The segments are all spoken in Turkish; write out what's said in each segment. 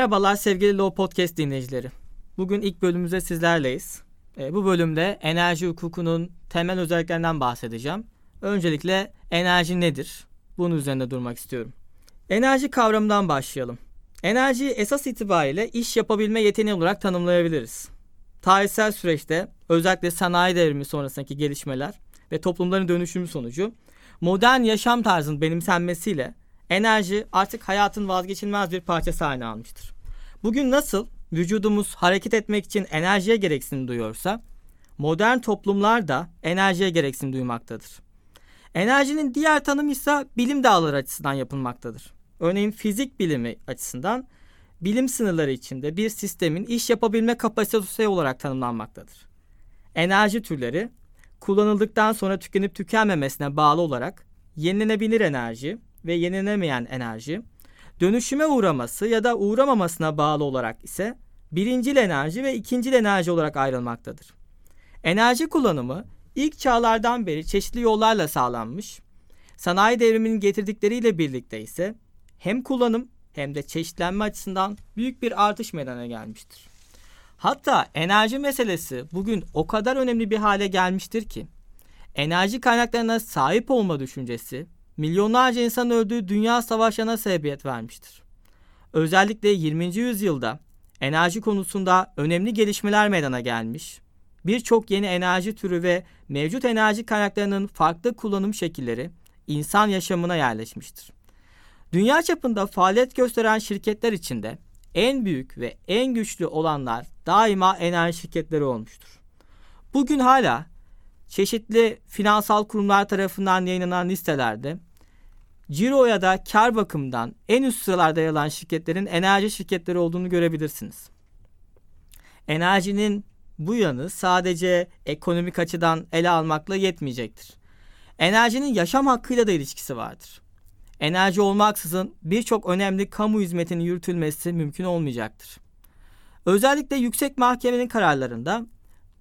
Merhabalar sevgili Low Podcast dinleyicileri. Bugün ilk bölümümüzde sizlerleyiz. E, bu bölümde enerji hukukunun temel özelliklerinden bahsedeceğim. Öncelikle enerji nedir? Bunun üzerinde durmak istiyorum. Enerji kavramından başlayalım. Enerji esas itibariyle iş yapabilme yeteneği olarak tanımlayabiliriz. Tarihsel süreçte özellikle sanayi devrimi sonrasındaki gelişmeler ve toplumların dönüşümü sonucu modern yaşam tarzının benimsenmesiyle enerji artık hayatın vazgeçilmez bir parçası haline almıştır. Bugün nasıl vücudumuz hareket etmek için enerjiye gereksinim duyuyorsa, modern toplumlar da enerjiye gereksinim duymaktadır. Enerjinin diğer tanımı ise bilim dalları açısından yapılmaktadır. Örneğin fizik bilimi açısından bilim sınırları içinde bir sistemin iş yapabilme kapasitesi olarak tanımlanmaktadır. Enerji türleri kullanıldıktan sonra tükenip tükenmemesine bağlı olarak yenilenebilir enerji ve yenilenemeyen enerji, dönüşüme uğraması ya da uğramamasına bağlı olarak ise birincil enerji ve ikincil enerji olarak ayrılmaktadır. Enerji kullanımı ilk çağlardan beri çeşitli yollarla sağlanmış. Sanayi devriminin getirdikleriyle birlikte ise hem kullanım hem de çeşitlenme açısından büyük bir artış meydana gelmiştir. Hatta enerji meselesi bugün o kadar önemli bir hale gelmiştir ki enerji kaynaklarına sahip olma düşüncesi milyonlarca insan öldüğü dünya savaşlarına sebebiyet vermiştir. Özellikle 20. yüzyılda enerji konusunda önemli gelişmeler meydana gelmiş, birçok yeni enerji türü ve mevcut enerji kaynaklarının farklı kullanım şekilleri insan yaşamına yerleşmiştir. Dünya çapında faaliyet gösteren şirketler içinde en büyük ve en güçlü olanlar daima enerji şirketleri olmuştur. Bugün hala çeşitli finansal kurumlar tarafından yayınlanan listelerde ciro ya da kar bakımından en üst sıralarda yer alan şirketlerin enerji şirketleri olduğunu görebilirsiniz. Enerjinin bu yanı sadece ekonomik açıdan ele almakla yetmeyecektir. Enerjinin yaşam hakkıyla da ilişkisi vardır. Enerji olmaksızın birçok önemli kamu hizmetinin yürütülmesi mümkün olmayacaktır. Özellikle yüksek mahkemenin kararlarında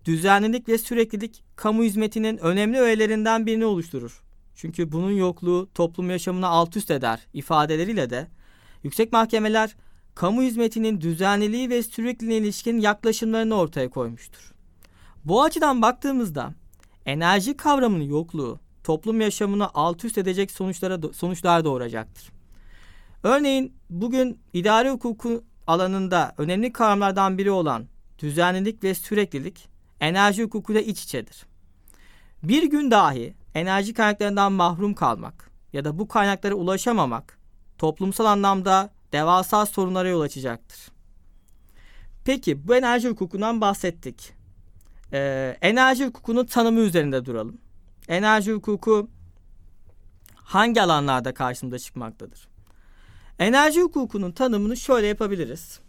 düzenlilik ve süreklilik kamu hizmetinin önemli öğelerinden birini oluşturur. Çünkü bunun yokluğu toplum yaşamını alt üst eder ifadeleriyle de yüksek mahkemeler kamu hizmetinin düzenliliği ve sürekliliğine ilişkin yaklaşımlarını ortaya koymuştur. Bu açıdan baktığımızda enerji kavramının yokluğu toplum yaşamını alt üst edecek sonuçlara sonuçlar doğuracaktır. Örneğin bugün idari hukuku alanında önemli kavramlardan biri olan düzenlilik ve süreklilik enerji hukukuyla iç içedir. Bir gün dahi enerji kaynaklarından mahrum kalmak ya da bu kaynaklara ulaşamamak toplumsal anlamda devasa sorunlara yol açacaktır. Peki bu enerji hukukundan bahsettik. Ee, enerji hukukunun tanımı üzerinde duralım. Enerji hukuku hangi alanlarda karşımıza çıkmaktadır? Enerji hukukunun tanımını şöyle yapabiliriz.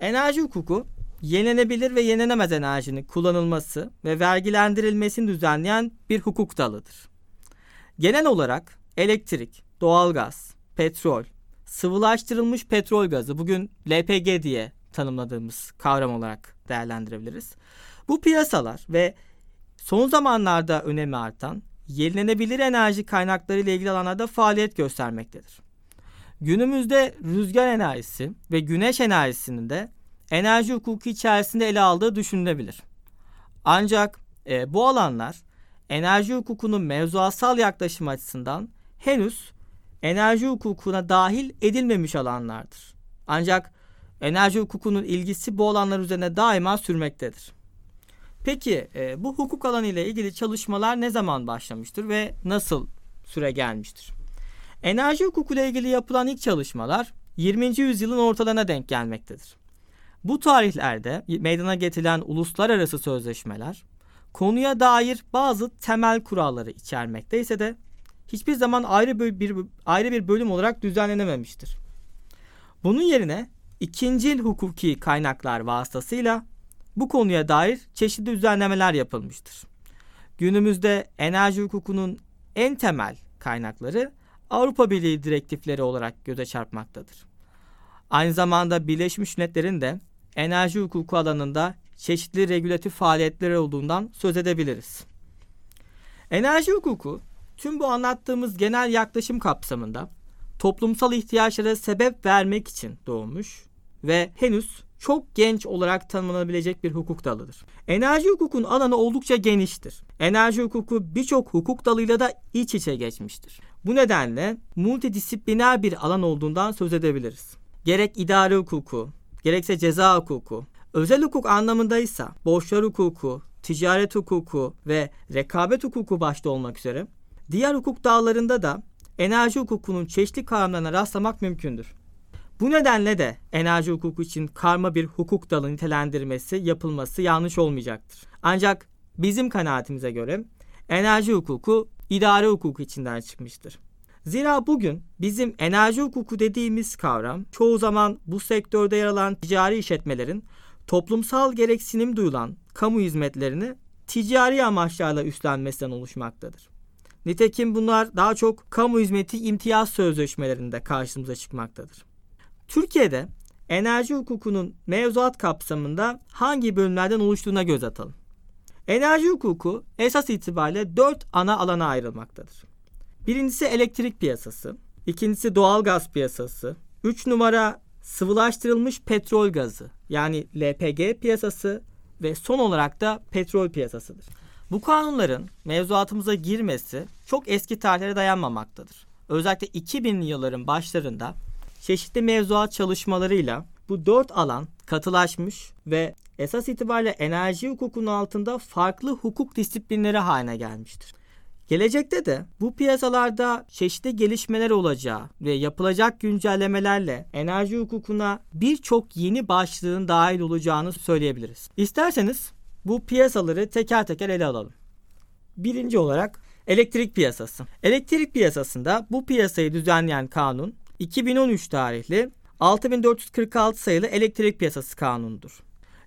Enerji hukuku yenilenebilir ve yenilenemez enerjinin kullanılması ve vergilendirilmesini düzenleyen bir hukuk dalıdır. Genel olarak elektrik, doğalgaz, petrol, sıvılaştırılmış petrol gazı bugün LPG diye tanımladığımız kavram olarak değerlendirebiliriz. Bu piyasalar ve son zamanlarda önemi artan yenilenebilir enerji kaynakları ile ilgili alanlarda faaliyet göstermektedir. Günümüzde rüzgar enerjisi ve güneş enerjisinin de enerji hukuku içerisinde ele aldığı düşünülebilir. Ancak e, bu alanlar enerji hukukunun mevzuatsal yaklaşım açısından henüz enerji hukukuna dahil edilmemiş alanlardır. Ancak enerji hukukunun ilgisi bu alanlar üzerine daima sürmektedir. Peki e, bu hukuk alanı ile ilgili çalışmalar ne zaman başlamıştır ve nasıl süre gelmiştir? Enerji hukuku ile ilgili yapılan ilk çalışmalar 20. yüzyılın ortalarına denk gelmektedir. Bu tarihlerde meydana getirilen uluslararası sözleşmeler konuya dair bazı temel kuralları içermekteyse de hiçbir zaman ayrı bir, bir ayrı bir bölüm olarak düzenlenememiştir. Bunun yerine ikincil hukuki kaynaklar vasıtasıyla bu konuya dair çeşitli düzenlemeler yapılmıştır. Günümüzde enerji hukukunun en temel kaynakları Avrupa Birliği direktifleri olarak göze çarpmaktadır. Aynı zamanda Birleşmiş Milletler'in de enerji hukuku alanında çeşitli regülatif faaliyetleri olduğundan söz edebiliriz. Enerji hukuku tüm bu anlattığımız genel yaklaşım kapsamında toplumsal ihtiyaçlara sebep vermek için doğmuş ve henüz çok genç olarak tanımlanabilecek bir hukuk dalıdır. Enerji hukukun alanı oldukça geniştir. Enerji hukuku birçok hukuk dalıyla da iç içe geçmiştir. Bu nedenle multidisipliner bir alan olduğundan söz edebiliriz. Gerek idare hukuku, gerekse ceza hukuku, özel hukuk anlamındaysa borçlar hukuku, ticaret hukuku ve rekabet hukuku başta olmak üzere diğer hukuk dallarında da enerji hukukunun çeşitli kavramlarına rastlamak mümkündür. Bu nedenle de enerji hukuku için karma bir hukuk dalı nitelendirmesi yapılması yanlış olmayacaktır. Ancak bizim kanaatimize göre enerji hukuku idare hukuku içinden çıkmıştır. Zira bugün bizim enerji hukuku dediğimiz kavram çoğu zaman bu sektörde yer alan ticari işletmelerin toplumsal gereksinim duyulan kamu hizmetlerini ticari amaçlarla üstlenmesinden oluşmaktadır. Nitekim bunlar daha çok kamu hizmeti imtiyaz sözleşmelerinde karşımıza çıkmaktadır. Türkiye'de enerji hukukunun mevzuat kapsamında hangi bölümlerden oluştuğuna göz atalım. Enerji hukuku esas itibariyle dört ana alana ayrılmaktadır. Birincisi elektrik piyasası, ikincisi doğal gaz piyasası, üç numara sıvılaştırılmış petrol gazı yani LPG piyasası ve son olarak da petrol piyasasıdır. Bu kanunların mevzuatımıza girmesi çok eski tarihlere dayanmamaktadır. Özellikle 2000'li yılların başlarında çeşitli mevzuat çalışmalarıyla bu dört alan katılaşmış ve esas itibariyle enerji hukukunun altında farklı hukuk disiplinleri haline gelmiştir. Gelecekte de bu piyasalarda çeşitli gelişmeler olacağı ve yapılacak güncellemelerle enerji hukukuna birçok yeni başlığın dahil olacağını söyleyebiliriz. İsterseniz bu piyasaları teker teker ele alalım. Birinci olarak elektrik piyasası. Elektrik piyasasında bu piyasayı düzenleyen kanun 2013 tarihli 6446 sayılı elektrik piyasası kanunudur.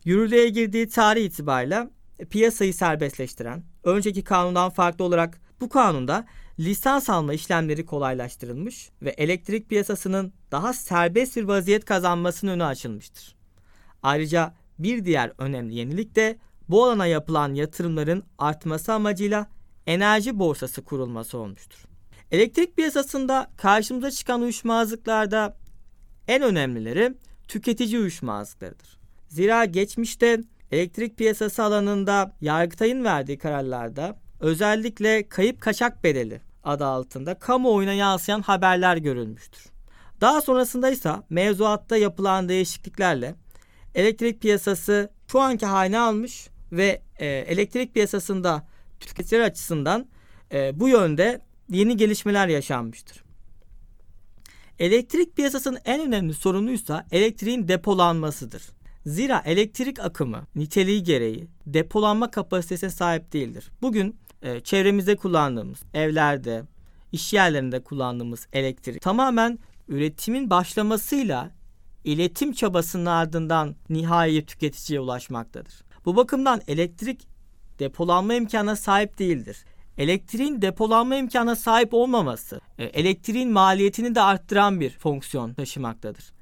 Yürürlüğe girdiği tarih itibariyle piyasayı serbestleştiren, önceki kanundan farklı olarak bu kanunda lisans alma işlemleri kolaylaştırılmış ve elektrik piyasasının daha serbest bir vaziyet kazanmasının önü açılmıştır. Ayrıca bir diğer önemli yenilik de bu alana yapılan yatırımların artması amacıyla enerji borsası kurulması olmuştur. Elektrik piyasasında karşımıza çıkan uyuşmazlıklarda en önemlileri tüketici uyuşmazlıklarıdır. Zira geçmişte elektrik piyasası alanında Yargıtay'ın verdiği kararlarda özellikle kayıp kaçak bedeli adı altında kamuoyuna yansıyan haberler görülmüştür. Daha sonrasında ise mevzuatta yapılan değişikliklerle elektrik piyasası şu anki haline almış ve e, elektrik piyasasında tüketiciler açısından e, bu yönde yeni gelişmeler yaşanmıştır. Elektrik piyasasının en önemli sorunuysa elektriğin depolanmasıdır. Zira elektrik akımı niteliği gereği depolanma kapasitesine sahip değildir. Bugün e, çevremizde kullandığımız, evlerde, iş yerlerinde kullandığımız elektrik tamamen üretimin başlamasıyla iletim çabasının ardından nihai tüketiciye ulaşmaktadır. Bu bakımdan elektrik depolanma imkanına sahip değildir. Elektriğin depolanma imkanına sahip olmaması e, elektriğin maliyetini de arttıran bir fonksiyon taşımaktadır.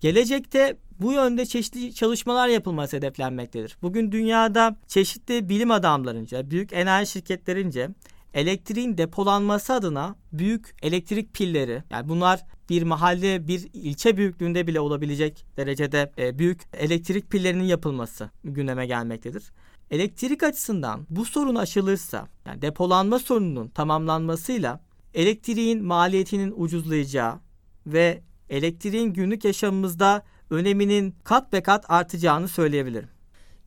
Gelecekte bu yönde çeşitli çalışmalar yapılması hedeflenmektedir. Bugün dünyada çeşitli bilim adamlarınca, büyük enerji şirketlerince elektriğin depolanması adına büyük elektrik pilleri, yani bunlar bir mahalle, bir ilçe büyüklüğünde bile olabilecek derecede e, büyük elektrik pillerinin yapılması gündeme gelmektedir. Elektrik açısından bu sorun aşılırsa, yani depolanma sorununun tamamlanmasıyla elektriğin maliyetinin ucuzlayacağı ve elektriğin günlük yaşamımızda öneminin kat be kat artacağını söyleyebilirim.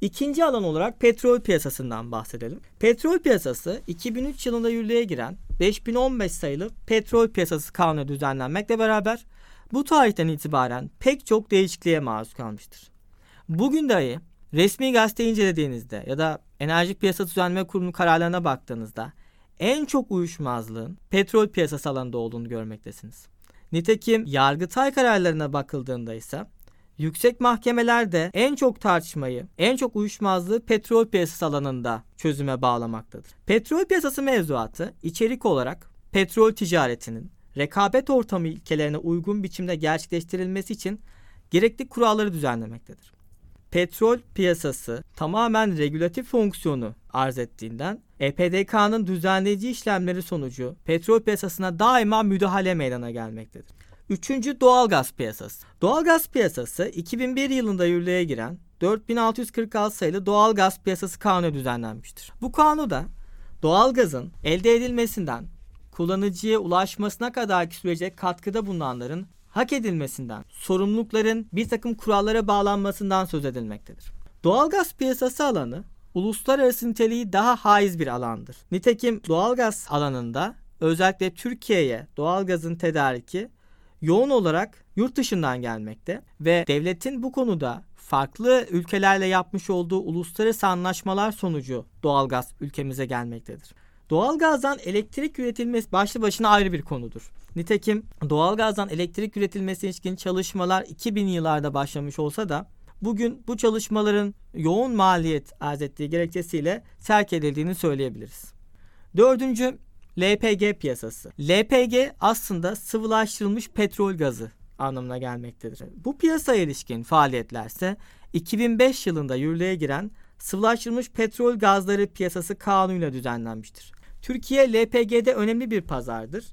İkinci alan olarak petrol piyasasından bahsedelim. Petrol piyasası 2003 yılında yürürlüğe giren 5015 sayılı petrol piyasası kanunu düzenlenmekle beraber bu tarihten itibaren pek çok değişikliğe maruz kalmıştır. Bugün dahi resmi gazete incelediğinizde ya da Enerji Piyasası Düzenleme Kurulu kararlarına baktığınızda en çok uyuşmazlığın petrol piyasası alanında olduğunu görmektesiniz. Nitekim Yargıtay kararlarına bakıldığında ise yüksek mahkemelerde en çok tartışmayı, en çok uyuşmazlığı petrol piyasası alanında çözüme bağlamaktadır. Petrol piyasası mevzuatı içerik olarak petrol ticaretinin rekabet ortamı ilkelerine uygun biçimde gerçekleştirilmesi için gerekli kuralları düzenlemektedir. Petrol piyasası tamamen regülatif fonksiyonu arz ettiğinden EPDK'nın düzenleyici işlemleri sonucu petrol piyasasına daima müdahale meydana gelmektedir. Üçüncü doğalgaz piyasası. Doğalgaz piyasası 2001 yılında yürürlüğe giren 4646 sayılı Doğalgaz Piyasası Kanunu düzenlenmiştir. Bu kanuda doğalgazın elde edilmesinden kullanıcıya ulaşmasına kadarki sürece katkıda bulunanların hak edilmesinden, sorumlulukların bir takım kurallara bağlanmasından söz edilmektedir. Doğalgaz piyasası alanı uluslararası niteliği daha haiz bir alandır. Nitekim doğalgaz alanında özellikle Türkiye'ye doğalgazın tedariki yoğun olarak yurt dışından gelmekte ve devletin bu konuda farklı ülkelerle yapmış olduğu uluslararası anlaşmalar sonucu doğalgaz ülkemize gelmektedir. Doğalgazdan elektrik üretilmesi başlı başına ayrı bir konudur. Nitekim doğalgazdan elektrik üretilmesi ilişkin çalışmalar 2000 yıllarda başlamış olsa da bugün bu çalışmaların yoğun maliyet arz ettiği gerekçesiyle terk edildiğini söyleyebiliriz. Dördüncü LPG piyasası. LPG aslında sıvılaştırılmış petrol gazı anlamına gelmektedir. Bu piyasaya ilişkin faaliyetlerse 2005 yılında yürürlüğe giren sıvılaştırılmış petrol gazları piyasası kanunuyla düzenlenmiştir. Türkiye LPG'de önemli bir pazardır.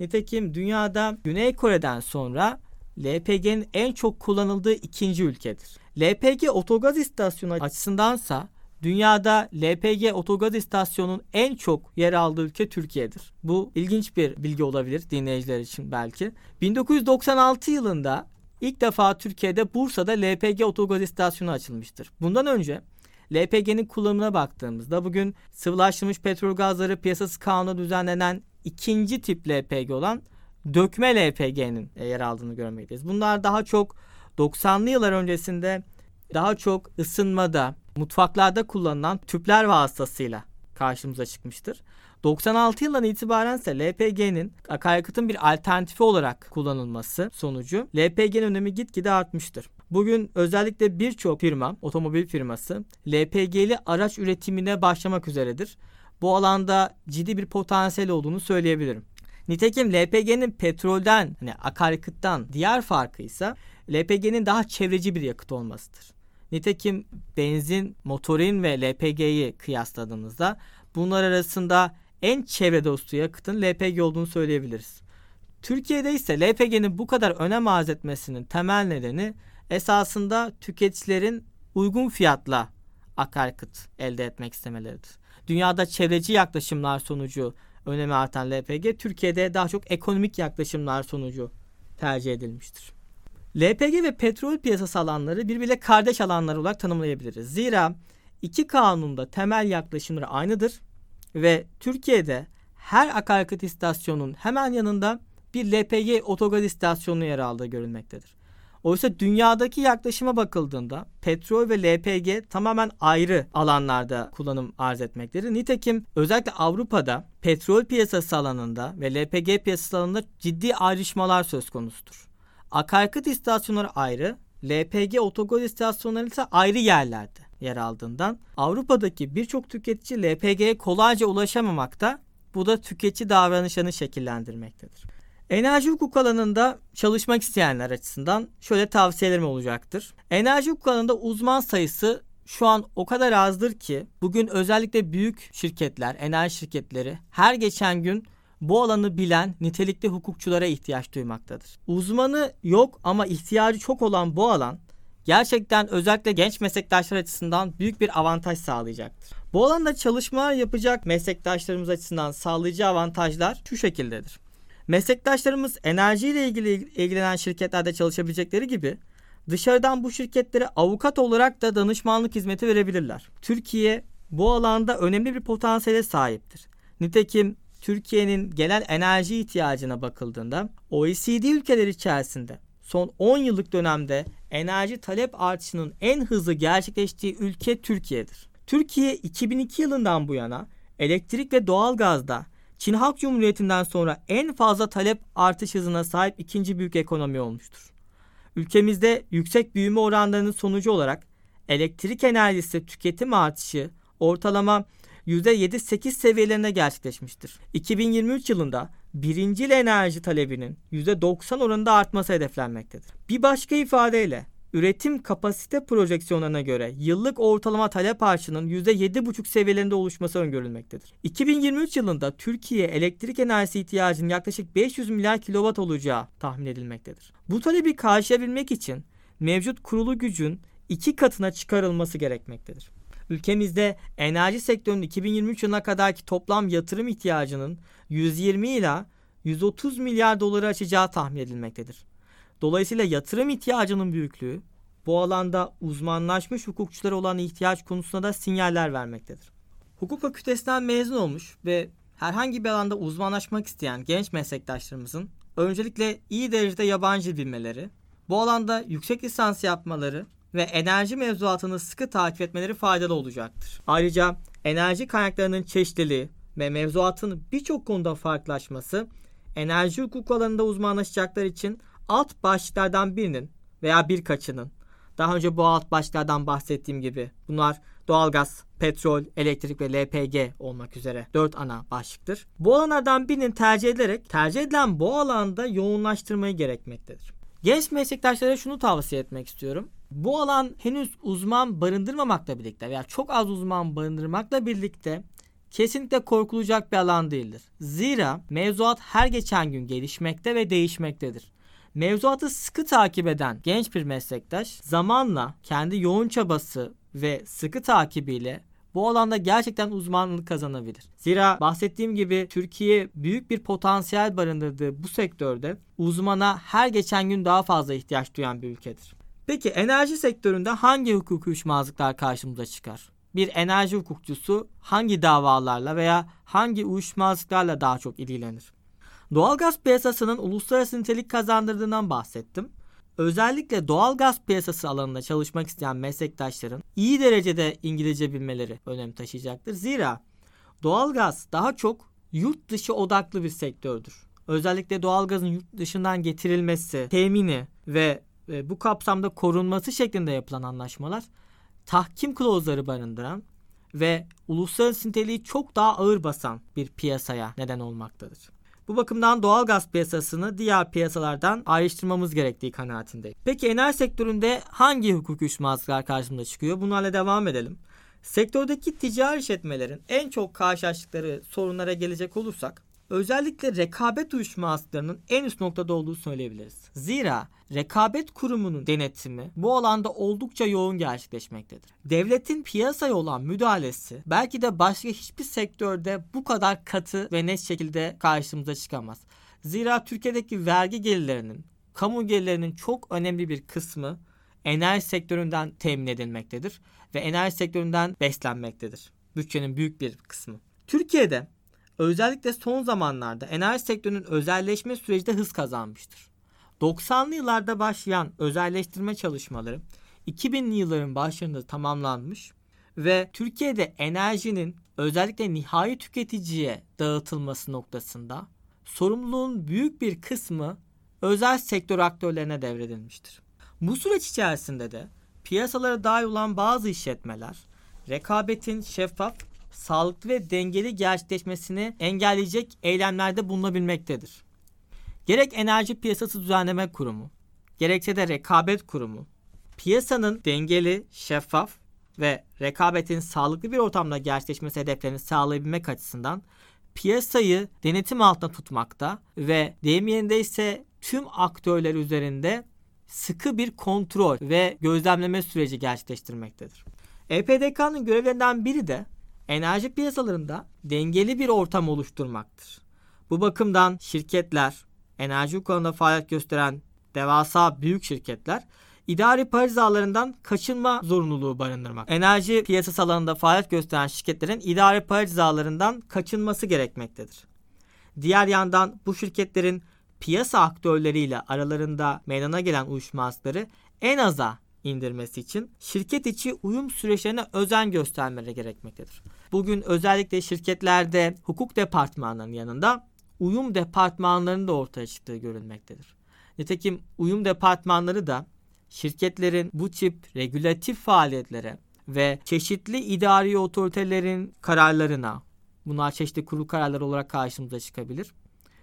Nitekim dünyada Güney Kore'den sonra LPG'nin en çok kullanıldığı ikinci ülkedir. LPG otogaz istasyonu açısındansa dünyada LPG otogaz istasyonunun en çok yer aldığı ülke Türkiye'dir. Bu ilginç bir bilgi olabilir dinleyiciler için belki. 1996 yılında ilk defa Türkiye'de Bursa'da LPG otogaz istasyonu açılmıştır. Bundan önce LPG'nin kullanımına baktığımızda bugün sıvılaştırılmış petrol gazları piyasası kanunu düzenlenen ikinci tip LPG olan dökme LPG'nin yer aldığını görmekteyiz. Bunlar daha çok 90'lı yıllar öncesinde daha çok ısınmada, mutfaklarda kullanılan tüpler vasıtasıyla karşımıza çıkmıştır. 96 yılından itibaren ise LPG'nin akaryakıtın bir alternatifi olarak kullanılması sonucu LPG'nin önemi gitgide artmıştır. Bugün özellikle birçok firma, otomobil firması LPG'li araç üretimine başlamak üzeredir. Bu alanda ciddi bir potansiyel olduğunu söyleyebilirim. Nitekim LPG'nin petrolden, hani akaryakıttan diğer farkı ise LPG'nin daha çevreci bir yakıt olmasıdır. Nitekim benzin, motorin ve LPG'yi kıyasladığımızda bunlar arasında en çevre dostu yakıtın LPG olduğunu söyleyebiliriz. Türkiye'de ise LPG'nin bu kadar önem arz etmesinin temel nedeni esasında tüketicilerin uygun fiyatla akaryakıt elde etmek istemeleridir. Dünyada çevreci yaklaşımlar sonucu önemi artan LPG, Türkiye'de daha çok ekonomik yaklaşımlar sonucu tercih edilmiştir. LPG ve petrol piyasası alanları birbiriyle kardeş alanlar olarak tanımlayabiliriz. Zira iki kanunda temel yaklaşımları aynıdır ve Türkiye'de her akaryakıt istasyonunun hemen yanında bir LPG otogaz istasyonu yer aldığı görülmektedir. Oysa dünyadaki yaklaşıma bakıldığında petrol ve LPG tamamen ayrı alanlarda kullanım arz etmektedir. Nitekim özellikle Avrupa'da petrol piyasası alanında ve LPG piyasası alanında ciddi ayrışmalar söz konusudur. Akaryakıt istasyonları ayrı, LPG otogaz istasyonları ise ayrı yerlerde yer aldığından Avrupa'daki birçok tüketici LPG'ye kolayca ulaşamamakta bu da tüketici davranışlarını şekillendirmektedir. Enerji hukuk alanında çalışmak isteyenler açısından şöyle tavsiyelerim olacaktır. Enerji hukuk alanında uzman sayısı şu an o kadar azdır ki bugün özellikle büyük şirketler, enerji şirketleri her geçen gün bu alanı bilen nitelikli hukukçulara ihtiyaç duymaktadır. Uzmanı yok ama ihtiyacı çok olan bu alan gerçekten özellikle genç meslektaşlar açısından büyük bir avantaj sağlayacaktır. Bu alanda çalışmalar yapacak meslektaşlarımız açısından sağlayacağı avantajlar şu şekildedir. Meslektaşlarımız enerjiyle ilgili ilgilenen şirketlerde çalışabilecekleri gibi dışarıdan bu şirketlere avukat olarak da danışmanlık hizmeti verebilirler. Türkiye bu alanda önemli bir potansiyele sahiptir. Nitekim Türkiye'nin genel enerji ihtiyacına bakıldığında OECD ülkeleri içerisinde son 10 yıllık dönemde enerji talep artışının en hızlı gerçekleştiği ülke Türkiye'dir. Türkiye 2002 yılından bu yana elektrik ve doğal gazda Çin Halk Cumhuriyeti'nden sonra en fazla talep artış hızına sahip ikinci büyük ekonomi olmuştur. Ülkemizde yüksek büyüme oranlarının sonucu olarak elektrik enerjisi tüketim artışı ortalama %7-8 seviyelerine gerçekleşmiştir. 2023 yılında birincil enerji talebinin %90 oranında artması hedeflenmektedir. Bir başka ifadeyle üretim kapasite projeksiyonlarına göre yıllık ortalama talep artışının %7,5 seviyelerinde oluşması öngörülmektedir. 2023 yılında Türkiye elektrik enerjisi ihtiyacının yaklaşık 500 milyar kilowatt olacağı tahmin edilmektedir. Bu talebi karşılayabilmek için mevcut kurulu gücün iki katına çıkarılması gerekmektedir. Ülkemizde enerji sektörünün 2023 yılına kadarki toplam yatırım ihtiyacının 120 ila 130 milyar doları aşacağı tahmin edilmektedir. Dolayısıyla yatırım ihtiyacının büyüklüğü bu alanda uzmanlaşmış hukukçulara olan ihtiyaç konusunda da sinyaller vermektedir. Hukuk fakültesinden mezun olmuş ve herhangi bir alanda uzmanlaşmak isteyen genç meslektaşlarımızın öncelikle iyi derecede yabancı bilmeleri, bu alanda yüksek lisans yapmaları ve enerji mevzuatını sıkı takip etmeleri faydalı olacaktır. Ayrıca enerji kaynaklarının çeşitliliği ve mevzuatın birçok konuda farklılaşması enerji hukuk alanında uzmanlaşacaklar için alt başlıklardan birinin veya birkaçının daha önce bu alt başlıklardan bahsettiğim gibi bunlar doğalgaz, petrol, elektrik ve LPG olmak üzere dört ana başlıktır. Bu alanlardan birinin tercih edilerek tercih edilen bu alanda yoğunlaştırmayı gerekmektedir. Genç meslektaşlara şunu tavsiye etmek istiyorum. Bu alan henüz uzman barındırmamakla birlikte veya çok az uzman barındırmakla birlikte kesinlikle korkulacak bir alan değildir. Zira mevzuat her geçen gün gelişmekte ve değişmektedir. Mevzuatı sıkı takip eden genç bir meslektaş zamanla kendi yoğun çabası ve sıkı takibiyle bu alanda gerçekten uzmanlık kazanabilir. Zira bahsettiğim gibi Türkiye büyük bir potansiyel barındırdığı bu sektörde uzmana her geçen gün daha fazla ihtiyaç duyan bir ülkedir. Peki enerji sektöründe hangi hukuki uyuşmazlıklar karşımıza çıkar? Bir enerji hukukçusu hangi davalarla veya hangi uyuşmazlıklarla daha çok ilgilenir? Doğalgaz piyasasının uluslararası nitelik kazandırdığından bahsettim. Özellikle doğal gaz piyasası alanında çalışmak isteyen meslektaşların iyi derecede İngilizce bilmeleri önem taşıyacaktır. Zira doğal gaz daha çok yurt dışı odaklı bir sektördür. Özellikle doğalgazın yurt dışından getirilmesi, temini ve bu kapsamda korunması şeklinde yapılan anlaşmalar tahkim klozları barındıran ve uluslararası niteliği çok daha ağır basan bir piyasaya neden olmaktadır. Bu bakımdan doğal gaz piyasasını diğer piyasalardan ayrıştırmamız gerektiği kanaatindeyim. Peki enerji sektöründe hangi hukuk uyuşmazlıklar karşımıza çıkıyor? Bunlarla devam edelim. Sektördeki ticari işletmelerin en çok karşılaştıkları sorunlara gelecek olursak özellikle rekabet uyuşmazlıklarının en üst noktada olduğu söyleyebiliriz. Zira rekabet kurumunun denetimi bu alanda oldukça yoğun gerçekleşmektedir. Devletin piyasaya olan müdahalesi belki de başka hiçbir sektörde bu kadar katı ve net şekilde karşımıza çıkamaz. Zira Türkiye'deki vergi gelirlerinin, kamu gelirlerinin çok önemli bir kısmı enerji sektöründen temin edilmektedir ve enerji sektöründen beslenmektedir. Bütçenin büyük bir kısmı. Türkiye'de özellikle son zamanlarda enerji sektörünün özelleşme süreci de hız kazanmıştır. 90'lı yıllarda başlayan özelleştirme çalışmaları 2000'li yılların başlarında tamamlanmış ve Türkiye'de enerjinin özellikle nihai tüketiciye dağıtılması noktasında sorumluluğun büyük bir kısmı özel sektör aktörlerine devredilmiştir. Bu süreç içerisinde de piyasalara dahil olan bazı işletmeler rekabetin şeffaf sağlıklı ve dengeli gerçekleşmesini engelleyecek eylemlerde bulunabilmektedir. Gerek Enerji Piyasası Düzenleme Kurumu, gerekse de Rekabet Kurumu, piyasanın dengeli, şeffaf ve rekabetin sağlıklı bir ortamda gerçekleşmesi hedeflerini sağlayabilmek açısından piyasayı denetim altında tutmakta ve deyim yerinde ise tüm aktörler üzerinde sıkı bir kontrol ve gözlemleme süreci gerçekleştirmektedir. EPDK'nın görevlerinden biri de enerji piyasalarında dengeli bir ortam oluşturmaktır. Bu bakımdan şirketler, enerji konuda faaliyet gösteren devasa büyük şirketler idari para kaçınma zorunluluğu barındırmak. Enerji piyasası alanında faaliyet gösteren şirketlerin idari para kaçınması gerekmektedir. Diğer yandan bu şirketlerin piyasa aktörleriyle aralarında meydana gelen uyuşmazlıkları en aza indirmesi için şirket içi uyum süreçlerine özen göstermeleri gerekmektedir. Bugün özellikle şirketlerde hukuk departmanlarının yanında uyum departmanlarının da ortaya çıktığı görülmektedir. Nitekim uyum departmanları da şirketlerin bu tip regülatif faaliyetlere ve çeşitli idari otoritelerin kararlarına, bunlar çeşitli kurul kararları olarak karşımıza çıkabilir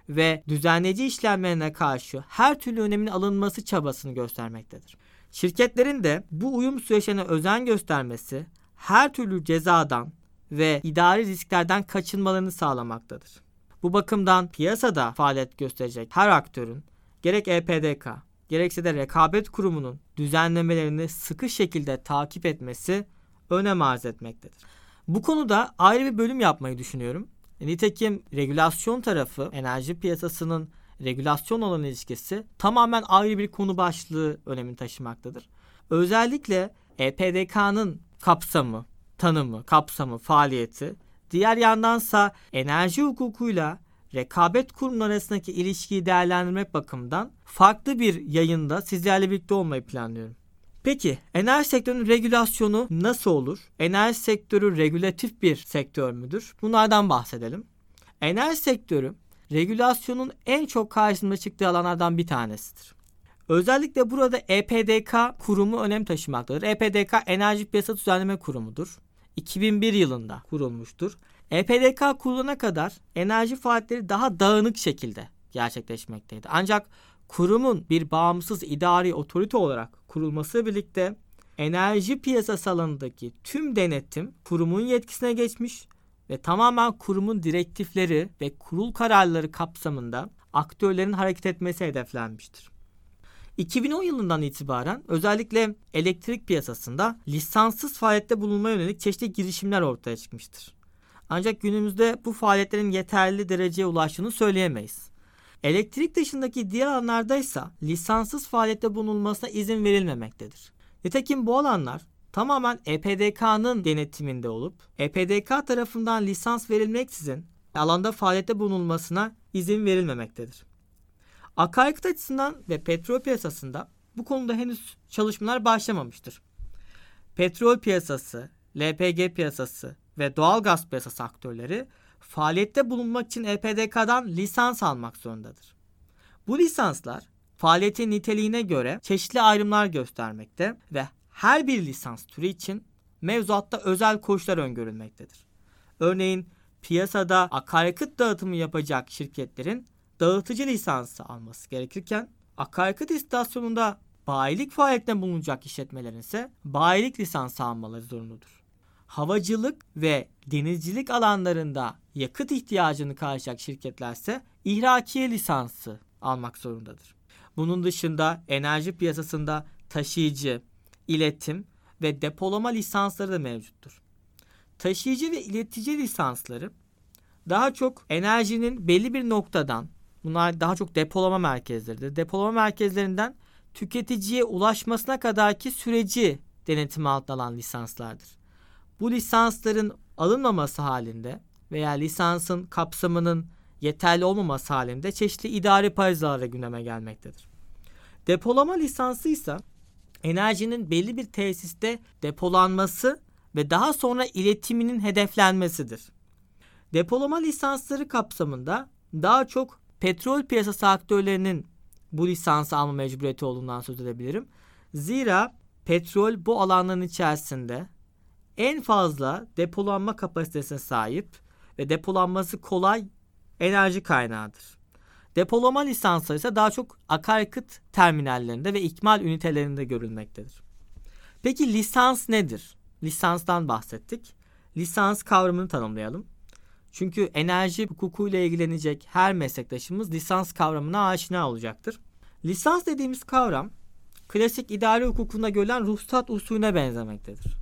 ve düzenleyici işlemlerine karşı her türlü önemin alınması çabasını göstermektedir. Şirketlerin de bu uyum süreçlerine özen göstermesi her türlü cezadan ve idari risklerden kaçınmalarını sağlamaktadır. Bu bakımdan piyasada faaliyet gösterecek her aktörün gerek EPDK gerekse de rekabet kurumunun düzenlemelerini sıkı şekilde takip etmesi önem arz etmektedir. Bu konuda ayrı bir bölüm yapmayı düşünüyorum. Nitekim regülasyon tarafı enerji piyasasının regülasyon olan ilişkisi tamamen ayrı bir konu başlığı önemini taşımaktadır. Özellikle EPDK'nın kapsamı, tanımı, kapsamı, faaliyeti, diğer yandansa enerji hukukuyla rekabet kurumları arasındaki ilişkiyi değerlendirmek bakımından farklı bir yayında sizlerle birlikte olmayı planlıyorum. Peki enerji sektörünün regülasyonu nasıl olur? Enerji sektörü regülatif bir sektör müdür? Bunlardan bahsedelim. Enerji sektörü regülasyonun en çok karşımıza çıktığı alanlardan bir tanesidir. Özellikle burada EPDK kurumu önem taşımaktadır. EPDK Enerji Piyasa Düzenleme Kurumu'dur. 2001 yılında kurulmuştur. EPDK kurulana kadar enerji faaliyetleri daha dağınık şekilde gerçekleşmekteydi. Ancak kurumun bir bağımsız idari otorite olarak kurulması birlikte enerji piyasası alanındaki tüm denetim kurumun yetkisine geçmiş ve tamamen kurumun direktifleri ve kurul kararları kapsamında aktörlerin hareket etmesi hedeflenmiştir. 2010 yılından itibaren özellikle elektrik piyasasında lisanssız faaliyette bulunma yönelik çeşitli girişimler ortaya çıkmıştır. Ancak günümüzde bu faaliyetlerin yeterli dereceye ulaştığını söyleyemeyiz. Elektrik dışındaki diğer alanlarda ise lisanssız faaliyette bulunulmasına izin verilmemektedir. Nitekim bu alanlar tamamen EPDK'nın denetiminde olup EPDK tarafından lisans verilmeksizin alanda faaliyette bulunulmasına izin verilmemektedir. Akaryakıt açısından ve petrol piyasasında bu konuda henüz çalışmalar başlamamıştır. Petrol piyasası, LPG piyasası ve doğal gaz piyasası aktörleri faaliyette bulunmak için EPDK'dan lisans almak zorundadır. Bu lisanslar faaliyetin niteliğine göre çeşitli ayrımlar göstermekte ve her bir lisans türü için mevzuatta özel koşullar öngörülmektedir. Örneğin piyasada akaryakıt dağıtımı yapacak şirketlerin dağıtıcı lisansı alması gerekirken akaryakıt istasyonunda bayilik faaliyetinde bulunacak işletmelerin ise bayilik lisansı almaları zorunludur. Havacılık ve denizcilik alanlarında yakıt ihtiyacını karşılayacak şirketler ise ihrakiye lisansı almak zorundadır. Bunun dışında enerji piyasasında taşıyıcı, iletim ve depolama lisansları da mevcuttur. Taşıyıcı ve iletici lisansları daha çok enerjinin belli bir noktadan bunlar daha çok depolama merkezleridir. Depolama merkezlerinden tüketiciye ulaşmasına kadarki süreci denetim altına alan lisanslardır. Bu lisansların alınmaması halinde veya lisansın kapsamının yeterli olmaması halinde çeşitli idari parazaları gündeme gelmektedir. Depolama lisansı ise enerjinin belli bir tesiste depolanması ve daha sonra iletiminin hedeflenmesidir. Depolama lisansları kapsamında daha çok petrol piyasası aktörlerinin bu lisansı alma mecburiyeti olduğundan söz edebilirim. Zira petrol bu alanların içerisinde en fazla depolanma kapasitesine sahip ve depolanması kolay enerji kaynağıdır. Depolama lisansları ise daha çok akaryakıt terminallerinde ve ikmal ünitelerinde görülmektedir. Peki lisans nedir? Lisanstan bahsettik. Lisans kavramını tanımlayalım. Çünkü enerji hukukuyla ilgilenecek her meslektaşımız lisans kavramına aşina olacaktır. Lisans dediğimiz kavram klasik idari hukukunda görülen ruhsat usulüne benzemektedir.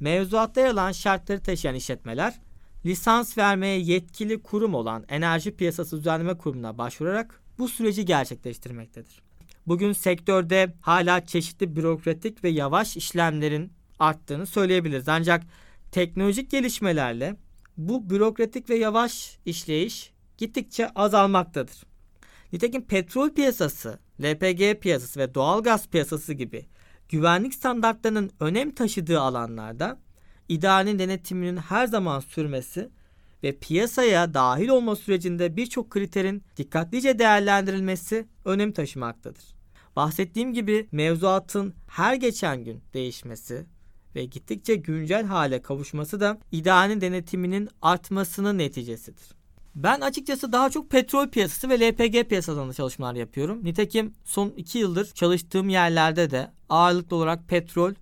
Mevzuatta yer alan şartları taşıyan işletmeler lisans vermeye yetkili kurum olan Enerji Piyasası Düzenleme Kurumu'na başvurarak bu süreci gerçekleştirmektedir. Bugün sektörde hala çeşitli bürokratik ve yavaş işlemlerin arttığını söyleyebiliriz. Ancak teknolojik gelişmelerle bu bürokratik ve yavaş işleyiş gittikçe azalmaktadır. Nitekim petrol piyasası, LPG piyasası ve doğal gaz piyasası gibi güvenlik standartlarının önem taşıdığı alanlarda idarenin denetiminin her zaman sürmesi ve piyasaya dahil olma sürecinde birçok kriterin dikkatlice değerlendirilmesi önem taşımaktadır. Bahsettiğim gibi mevzuatın her geçen gün değişmesi ve gittikçe güncel hale kavuşması da idarenin denetiminin artmasının neticesidir. Ben açıkçası daha çok petrol piyasası ve LPG piyasalarında çalışmalar yapıyorum. Nitekim son iki yıldır çalıştığım yerlerde de ağırlıklı olarak petrol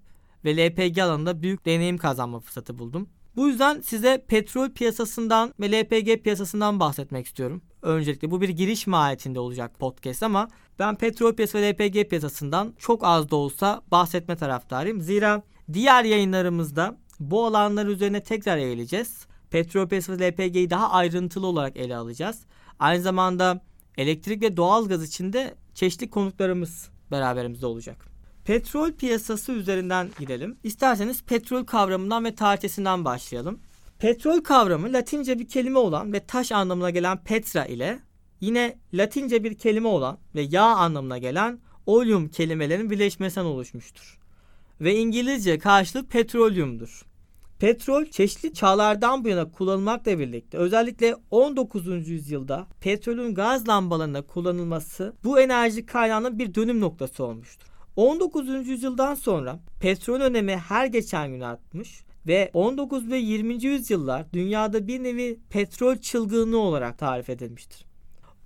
ve LPG alanında büyük deneyim kazanma fırsatı buldum. Bu yüzden size petrol piyasasından ve LPG piyasasından bahsetmek istiyorum. Öncelikle bu bir giriş mahiyetinde olacak podcast ama ben petrol piyasası ve LPG piyasasından çok az da olsa bahsetme taraftarıyım. Zira diğer yayınlarımızda bu alanlar üzerine tekrar eğileceğiz. Petrol piyasası ve LPG'yi daha ayrıntılı olarak ele alacağız. Aynı zamanda elektrik ve doğalgaz için de çeşitli konuklarımız beraberimizde olacak. Petrol piyasası üzerinden gidelim. İsterseniz petrol kavramından ve tarihçesinden başlayalım. Petrol kavramı Latince bir kelime olan ve taş anlamına gelen petra ile yine Latince bir kelime olan ve yağ anlamına gelen oleum kelimelerin birleşmesinden oluşmuştur. Ve İngilizce karşılığı petroleumdur. Petrol çeşitli çağlardan bu yana kullanılmakla birlikte özellikle 19. yüzyılda petrolün gaz lambalarında kullanılması bu enerji kaynağının bir dönüm noktası olmuştur. 19. yüzyıldan sonra petrol önemi her geçen gün artmış ve 19 ve 20. yüzyıllar dünyada bir nevi petrol çılgınlığı olarak tarif edilmiştir.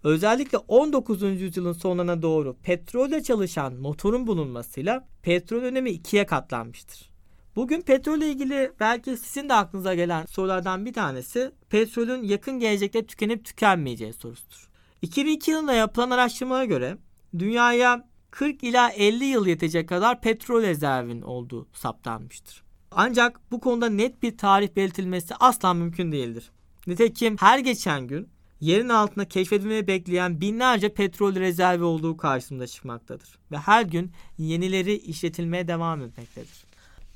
Özellikle 19. yüzyılın sonuna doğru petrolle çalışan motorun bulunmasıyla petrol önemi ikiye katlanmıştır. Bugün petrolle ilgili belki sizin de aklınıza gelen sorulardan bir tanesi petrolün yakın gelecekte tükenip tükenmeyeceği sorusudur. 2002 yılında yapılan araştırmalara göre dünyaya 40 ila 50 yıl yetecek kadar petrol rezervin olduğu saptanmıştır. Ancak bu konuda net bir tarih belirtilmesi asla mümkün değildir. Nitekim her geçen gün yerin altında keşfedilmeyi bekleyen binlerce petrol rezervi olduğu karşımıza çıkmaktadır. Ve her gün yenileri işletilmeye devam etmektedir.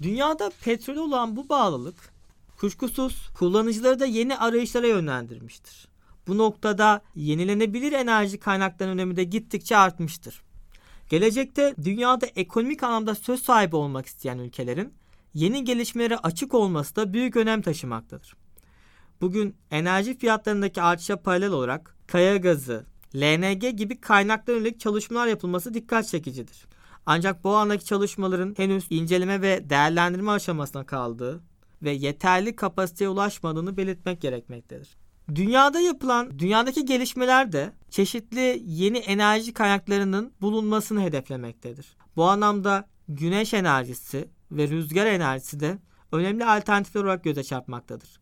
Dünyada petrol olan bu bağlılık kuşkusuz kullanıcıları da yeni arayışlara yönlendirmiştir. Bu noktada yenilenebilir enerji kaynaklarının önemi de gittikçe artmıştır. Gelecekte dünyada ekonomik anlamda söz sahibi olmak isteyen ülkelerin yeni gelişmelere açık olması da büyük önem taşımaktadır. Bugün enerji fiyatlarındaki artışa paralel olarak kaya gazı, LNG gibi kaynaklara yönelik çalışmalar yapılması dikkat çekicidir. Ancak bu alandaki çalışmaların henüz inceleme ve değerlendirme aşamasına kaldığı ve yeterli kapasiteye ulaşmadığını belirtmek gerekmektedir. Dünyada yapılan, dünyadaki gelişmeler de çeşitli yeni enerji kaynaklarının bulunmasını hedeflemektedir. Bu anlamda güneş enerjisi ve rüzgar enerjisi de önemli alternatifler olarak göze çarpmaktadır.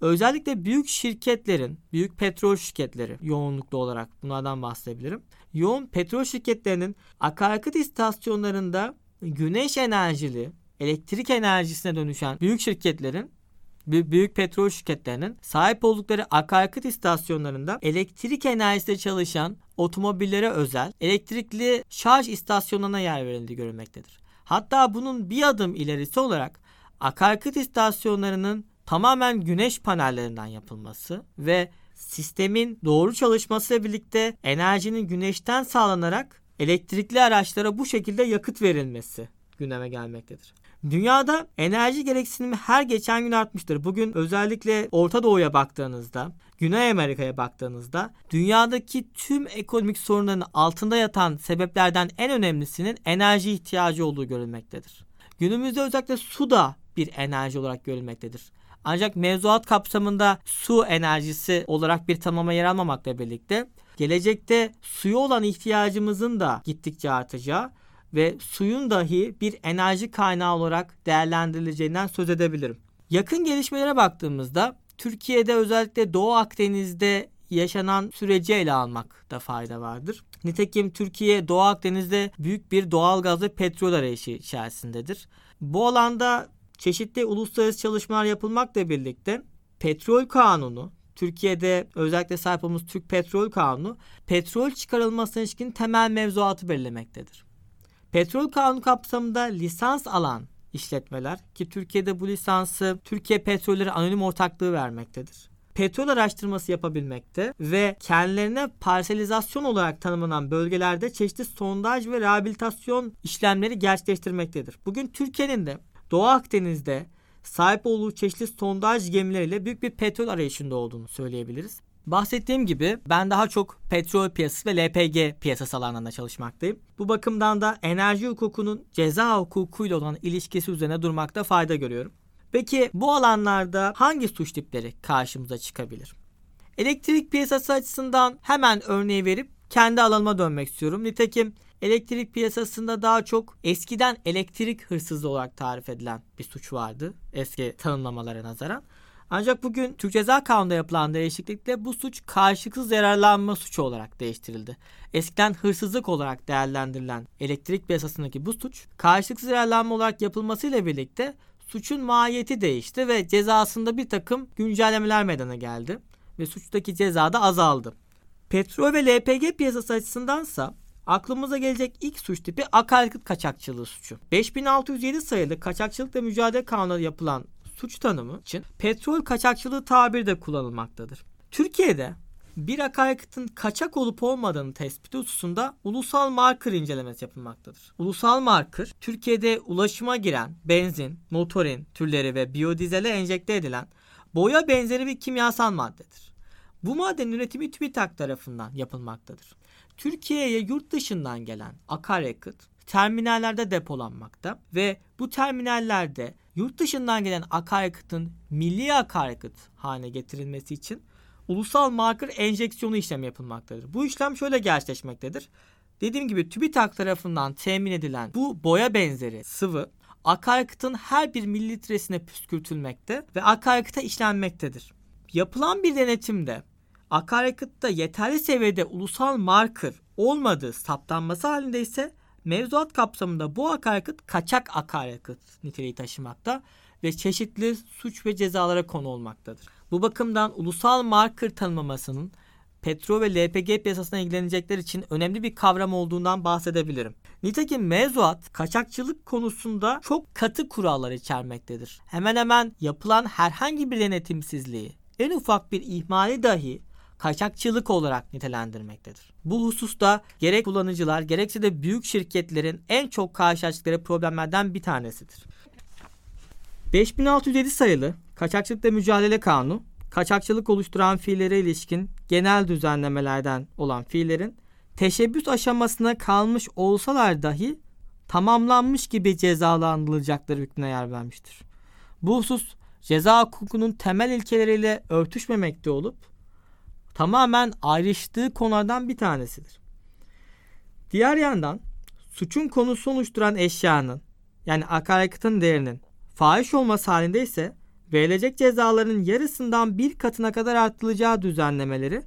Özellikle büyük şirketlerin, büyük petrol şirketleri yoğunluklu olarak bunlardan bahsedebilirim. Yoğun petrol şirketlerinin akaryakıt istasyonlarında güneş enerjili elektrik enerjisine dönüşen büyük şirketlerin büyük petrol şirketlerinin sahip oldukları akaryakıt istasyonlarında elektrik enerjisiyle çalışan otomobillere özel elektrikli şarj istasyonlarına yer verildiği görülmektedir. Hatta bunun bir adım ilerisi olarak akaryakıt istasyonlarının tamamen güneş panellerinden yapılması ve sistemin doğru çalışmasıyla birlikte enerjinin güneşten sağlanarak elektrikli araçlara bu şekilde yakıt verilmesi gündeme gelmektedir. Dünyada enerji gereksinimi her geçen gün artmıştır. Bugün özellikle Orta Doğu'ya baktığınızda, Güney Amerika'ya baktığınızda dünyadaki tüm ekonomik sorunların altında yatan sebeplerden en önemlisinin enerji ihtiyacı olduğu görülmektedir. Günümüzde özellikle su da bir enerji olarak görülmektedir. Ancak mevzuat kapsamında su enerjisi olarak bir tamama yer almamakla birlikte gelecekte suya olan ihtiyacımızın da gittikçe artacağı ve suyun dahi bir enerji kaynağı olarak değerlendirileceğinden söz edebilirim. Yakın gelişmelere baktığımızda Türkiye'de özellikle Doğu Akdeniz'de yaşanan süreci ele almakta fayda vardır. Nitekim Türkiye Doğu Akdeniz'de büyük bir doğal gaz ve petrol arayışı içerisindedir. Bu alanda çeşitli uluslararası çalışmalar yapılmakla birlikte petrol kanunu, Türkiye'de özellikle sahip olduğumuz Türk Petrol Kanunu petrol çıkarılmasına ilişkin temel mevzuatı belirlemektedir. Petrol kanunu kapsamında lisans alan işletmeler ki Türkiye'de bu lisansı Türkiye Petrolleri Anonim Ortaklığı vermektedir. Petrol araştırması yapabilmekte ve kendilerine parselizasyon olarak tanımlanan bölgelerde çeşitli sondaj ve rehabilitasyon işlemleri gerçekleştirmektedir. Bugün Türkiye'nin de Doğu Akdeniz'de sahip olduğu çeşitli sondaj gemileriyle büyük bir petrol arayışında olduğunu söyleyebiliriz. Bahsettiğim gibi ben daha çok petrol piyasası ve LPG piyasası alanlarında çalışmaktayım. Bu bakımdan da enerji hukukunun ceza hukukuyla olan ilişkisi üzerine durmakta fayda görüyorum. Peki bu alanlarda hangi suç tipleri karşımıza çıkabilir? Elektrik piyasası açısından hemen örneği verip kendi alanıma dönmek istiyorum. Nitekim elektrik piyasasında daha çok eskiden elektrik hırsızlığı olarak tarif edilen bir suç vardı. Eski tanımlamalara nazaran. Ancak bugün Türk Ceza Kanunu'nda yapılan değişiklikle bu suç karşılıksız yararlanma suçu olarak değiştirildi. Eskiden hırsızlık olarak değerlendirilen elektrik piyasasındaki bu suç karşılıksız yararlanma olarak yapılmasıyla birlikte suçun mahiyeti değişti ve cezasında bir takım güncellemeler meydana geldi ve suçtaki ceza da azaldı. Petrol ve LPG piyasası açısındansa aklımıza gelecek ilk suç tipi akaryakıt kaçakçılığı suçu. 5607 sayılı kaçakçılıkla mücadele kanunu yapılan suç tanımı için petrol kaçakçılığı tabiri de kullanılmaktadır. Türkiye'de bir akaryakıtın kaçak olup olmadığını tespiti hususunda ulusal marker incelemesi yapılmaktadır. Ulusal marker, Türkiye'de ulaşıma giren benzin, motorin türleri ve biyodizele enjekte edilen boya benzeri bir kimyasal maddedir. Bu maddenin üretimi TÜBİTAK tarafından yapılmaktadır. Türkiye'ye yurt dışından gelen akaryakıt terminallerde depolanmakta ve bu terminallerde yurt dışından gelen akaryakıtın milli akaryakıt haline getirilmesi için ulusal marker enjeksiyonu işlemi yapılmaktadır. Bu işlem şöyle gerçekleşmektedir. Dediğim gibi TÜBİTAK tarafından temin edilen bu boya benzeri sıvı akaryakıtın her bir mililitresine püskürtülmekte ve akaryakıta işlenmektedir. Yapılan bir denetimde akaryakıtta yeterli seviyede ulusal marker olmadığı saptanması halinde ise mevzuat kapsamında bu akaryakıt kaçak akaryakıt niteliği taşımakta ve çeşitli suç ve cezalara konu olmaktadır. Bu bakımdan ulusal marker tanımlamasının petrol ve LPG piyasasına ilgilenecekler için önemli bir kavram olduğundan bahsedebilirim. Nitekim mevzuat kaçakçılık konusunda çok katı kurallar içermektedir. Hemen hemen yapılan herhangi bir denetimsizliği, en ufak bir ihmali dahi kaçakçılık olarak nitelendirmektedir. Bu hususta gerek kullanıcılar gerekse de büyük şirketlerin en çok karşılaştıkları problemlerden bir tanesidir. 5607 sayılı Kaçakçılıkla Mücadele Kanunu, kaçakçılık oluşturan fiillere ilişkin genel düzenlemelerden olan fiillerin teşebbüs aşamasına kalmış olsalar dahi tamamlanmış gibi cezalandırılacakları hükmüne yer vermiştir. Bu husus ceza hukukunun temel ilkeleriyle örtüşmemekte olup tamamen ayrıştığı konulardan bir tanesidir. Diğer yandan suçun konusu oluşturan eşyanın yani akaryakıtın değerinin fahiş olması halinde ise verilecek cezaların yarısından bir katına kadar arttırılacağı düzenlemeleri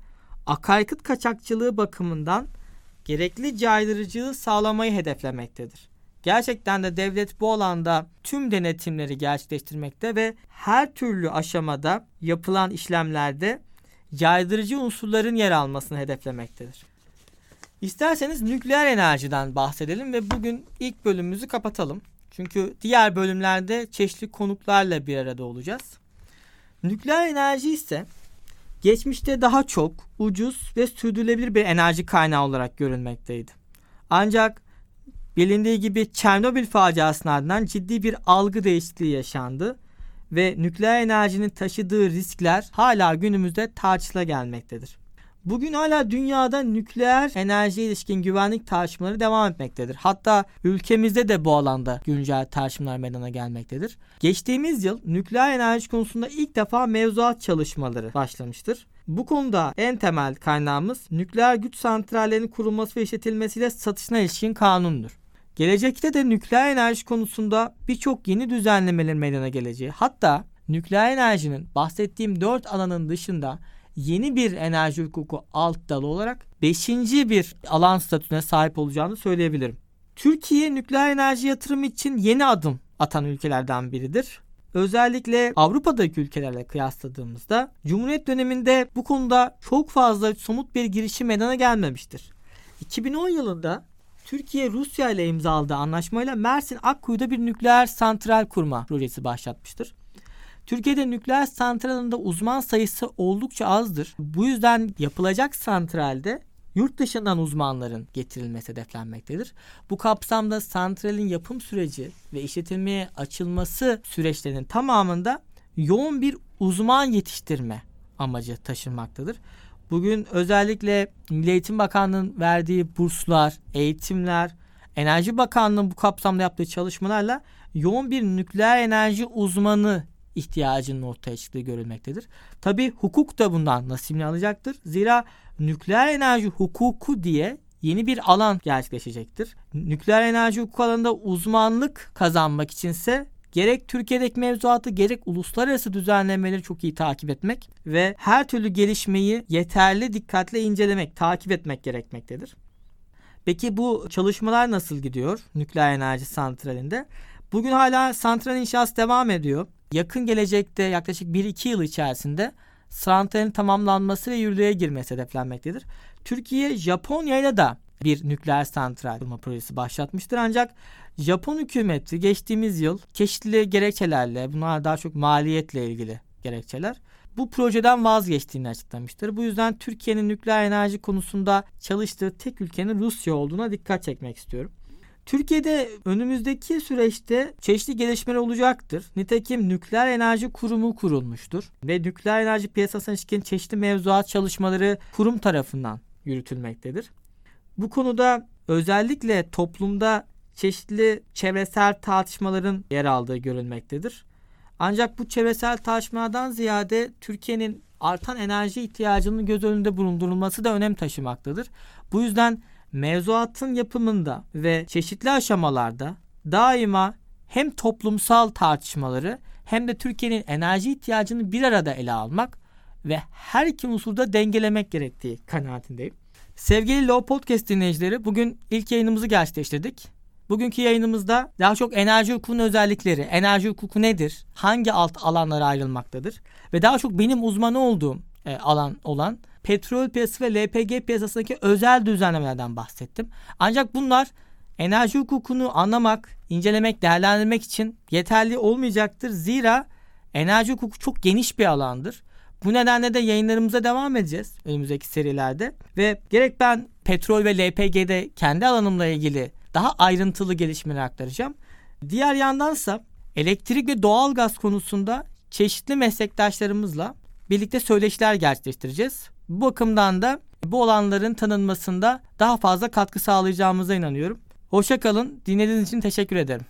akaryakıt kaçakçılığı bakımından gerekli caydırıcılığı sağlamayı hedeflemektedir. Gerçekten de devlet bu alanda tüm denetimleri gerçekleştirmekte ve her türlü aşamada yapılan işlemlerde caydırıcı unsurların yer almasını hedeflemektedir. İsterseniz nükleer enerjiden bahsedelim ve bugün ilk bölümümüzü kapatalım. Çünkü diğer bölümlerde çeşitli konuklarla bir arada olacağız. Nükleer enerji ise geçmişte daha çok ucuz ve sürdürülebilir bir enerji kaynağı olarak görülmekteydi. Ancak bilindiği gibi Çernobil faciasının ardından ciddi bir algı değişikliği yaşandı ve nükleer enerjinin taşıdığı riskler hala günümüzde tartışıla gelmektedir. Bugün hala dünyada nükleer enerji ilişkin güvenlik tartışmaları devam etmektedir. Hatta ülkemizde de bu alanda güncel tartışmalar meydana gelmektedir. Geçtiğimiz yıl nükleer enerji konusunda ilk defa mevzuat çalışmaları başlamıştır. Bu konuda en temel kaynağımız nükleer güç santrallerinin kurulması ve işletilmesiyle satışına ilişkin kanundur. Gelecekte de nükleer enerji konusunda birçok yeni düzenlemelerin meydana geleceği hatta nükleer enerjinin bahsettiğim dört alanın dışında yeni bir enerji hukuku alt dalı olarak beşinci bir alan statüsüne sahip olacağını söyleyebilirim. Türkiye nükleer enerji yatırımı için yeni adım atan ülkelerden biridir. Özellikle Avrupa'daki ülkelerle kıyasladığımızda Cumhuriyet döneminde bu konuda çok fazla somut bir girişim meydana gelmemiştir. 2010 yılında Türkiye Rusya ile imzaladığı anlaşmayla Mersin Akkuyu'da bir nükleer santral kurma projesi başlatmıştır. Türkiye'de nükleer santralında uzman sayısı oldukça azdır. Bu yüzden yapılacak santralde yurt dışından uzmanların getirilmesi hedeflenmektedir. Bu kapsamda santralin yapım süreci ve işletilmeye açılması süreçlerinin tamamında yoğun bir uzman yetiştirme amacı taşınmaktadır. Bugün özellikle Milli Eğitim Bakanlığı'nın verdiği burslar, eğitimler, Enerji Bakanlığı'nın bu kapsamda yaptığı çalışmalarla yoğun bir nükleer enerji uzmanı ihtiyacının ortaya çıktığı görülmektedir. Tabi hukuk da bundan nasibini alacaktır. Zira nükleer enerji hukuku diye yeni bir alan gerçekleşecektir. Nükleer enerji hukuku alanında uzmanlık kazanmak içinse gerek Türkiye'deki mevzuatı gerek uluslararası düzenlemeleri çok iyi takip etmek ve her türlü gelişmeyi yeterli dikkatle incelemek, takip etmek gerekmektedir. Peki bu çalışmalar nasıl gidiyor nükleer enerji santralinde? Bugün hala santral inşası devam ediyor. Yakın gelecekte yaklaşık 1-2 yıl içerisinde santralin tamamlanması ve yürürlüğe girmesi hedeflenmektedir. Türkiye Japonya'yla da bir nükleer santral kurma projesi başlatmıştır ancak Japon hükümeti geçtiğimiz yıl çeşitli gerekçelerle bunlar daha çok maliyetle ilgili gerekçeler bu projeden vazgeçtiğini açıklamıştır. Bu yüzden Türkiye'nin nükleer enerji konusunda çalıştığı tek ülkenin Rusya olduğuna dikkat çekmek istiyorum. Türkiye'de önümüzdeki süreçte çeşitli gelişmeler olacaktır. Nitekim Nükleer Enerji Kurumu kurulmuştur ve nükleer enerji piyasasına ilişkin çeşitli mevzuat çalışmaları kurum tarafından yürütülmektedir. Bu konuda özellikle toplumda çeşitli çevresel tartışmaların yer aldığı görülmektedir. Ancak bu çevresel tartışmalardan ziyade Türkiye'nin artan enerji ihtiyacının göz önünde bulundurulması da önem taşımaktadır. Bu yüzden mevzuatın yapımında ve çeşitli aşamalarda daima hem toplumsal tartışmaları hem de Türkiye'nin enerji ihtiyacını bir arada ele almak ve her iki unsurda dengelemek gerektiği kanaatindeyim. Sevgili Low Podcast dinleyicileri bugün ilk yayınımızı gerçekleştirdik. Bugünkü yayınımızda daha çok enerji hukukunun özellikleri, enerji hukuku nedir, hangi alt alanlara ayrılmaktadır ve daha çok benim uzmanı olduğum e, alan olan petrol piyasası ve LPG piyasasındaki özel düzenlemelerden bahsettim. Ancak bunlar enerji hukukunu anlamak, incelemek, değerlendirmek için yeterli olmayacaktır. Zira enerji hukuku çok geniş bir alandır. Bu nedenle de yayınlarımıza devam edeceğiz önümüzdeki serilerde. Ve gerek ben petrol ve LPG'de kendi alanımla ilgili daha ayrıntılı gelişmeler aktaracağım. Diğer yandansa elektrik ve doğal gaz konusunda çeşitli meslektaşlarımızla birlikte söyleşiler gerçekleştireceğiz. Bu bakımdan da bu olanların tanınmasında daha fazla katkı sağlayacağımıza inanıyorum. Hoşçakalın. Dinlediğiniz için teşekkür ederim.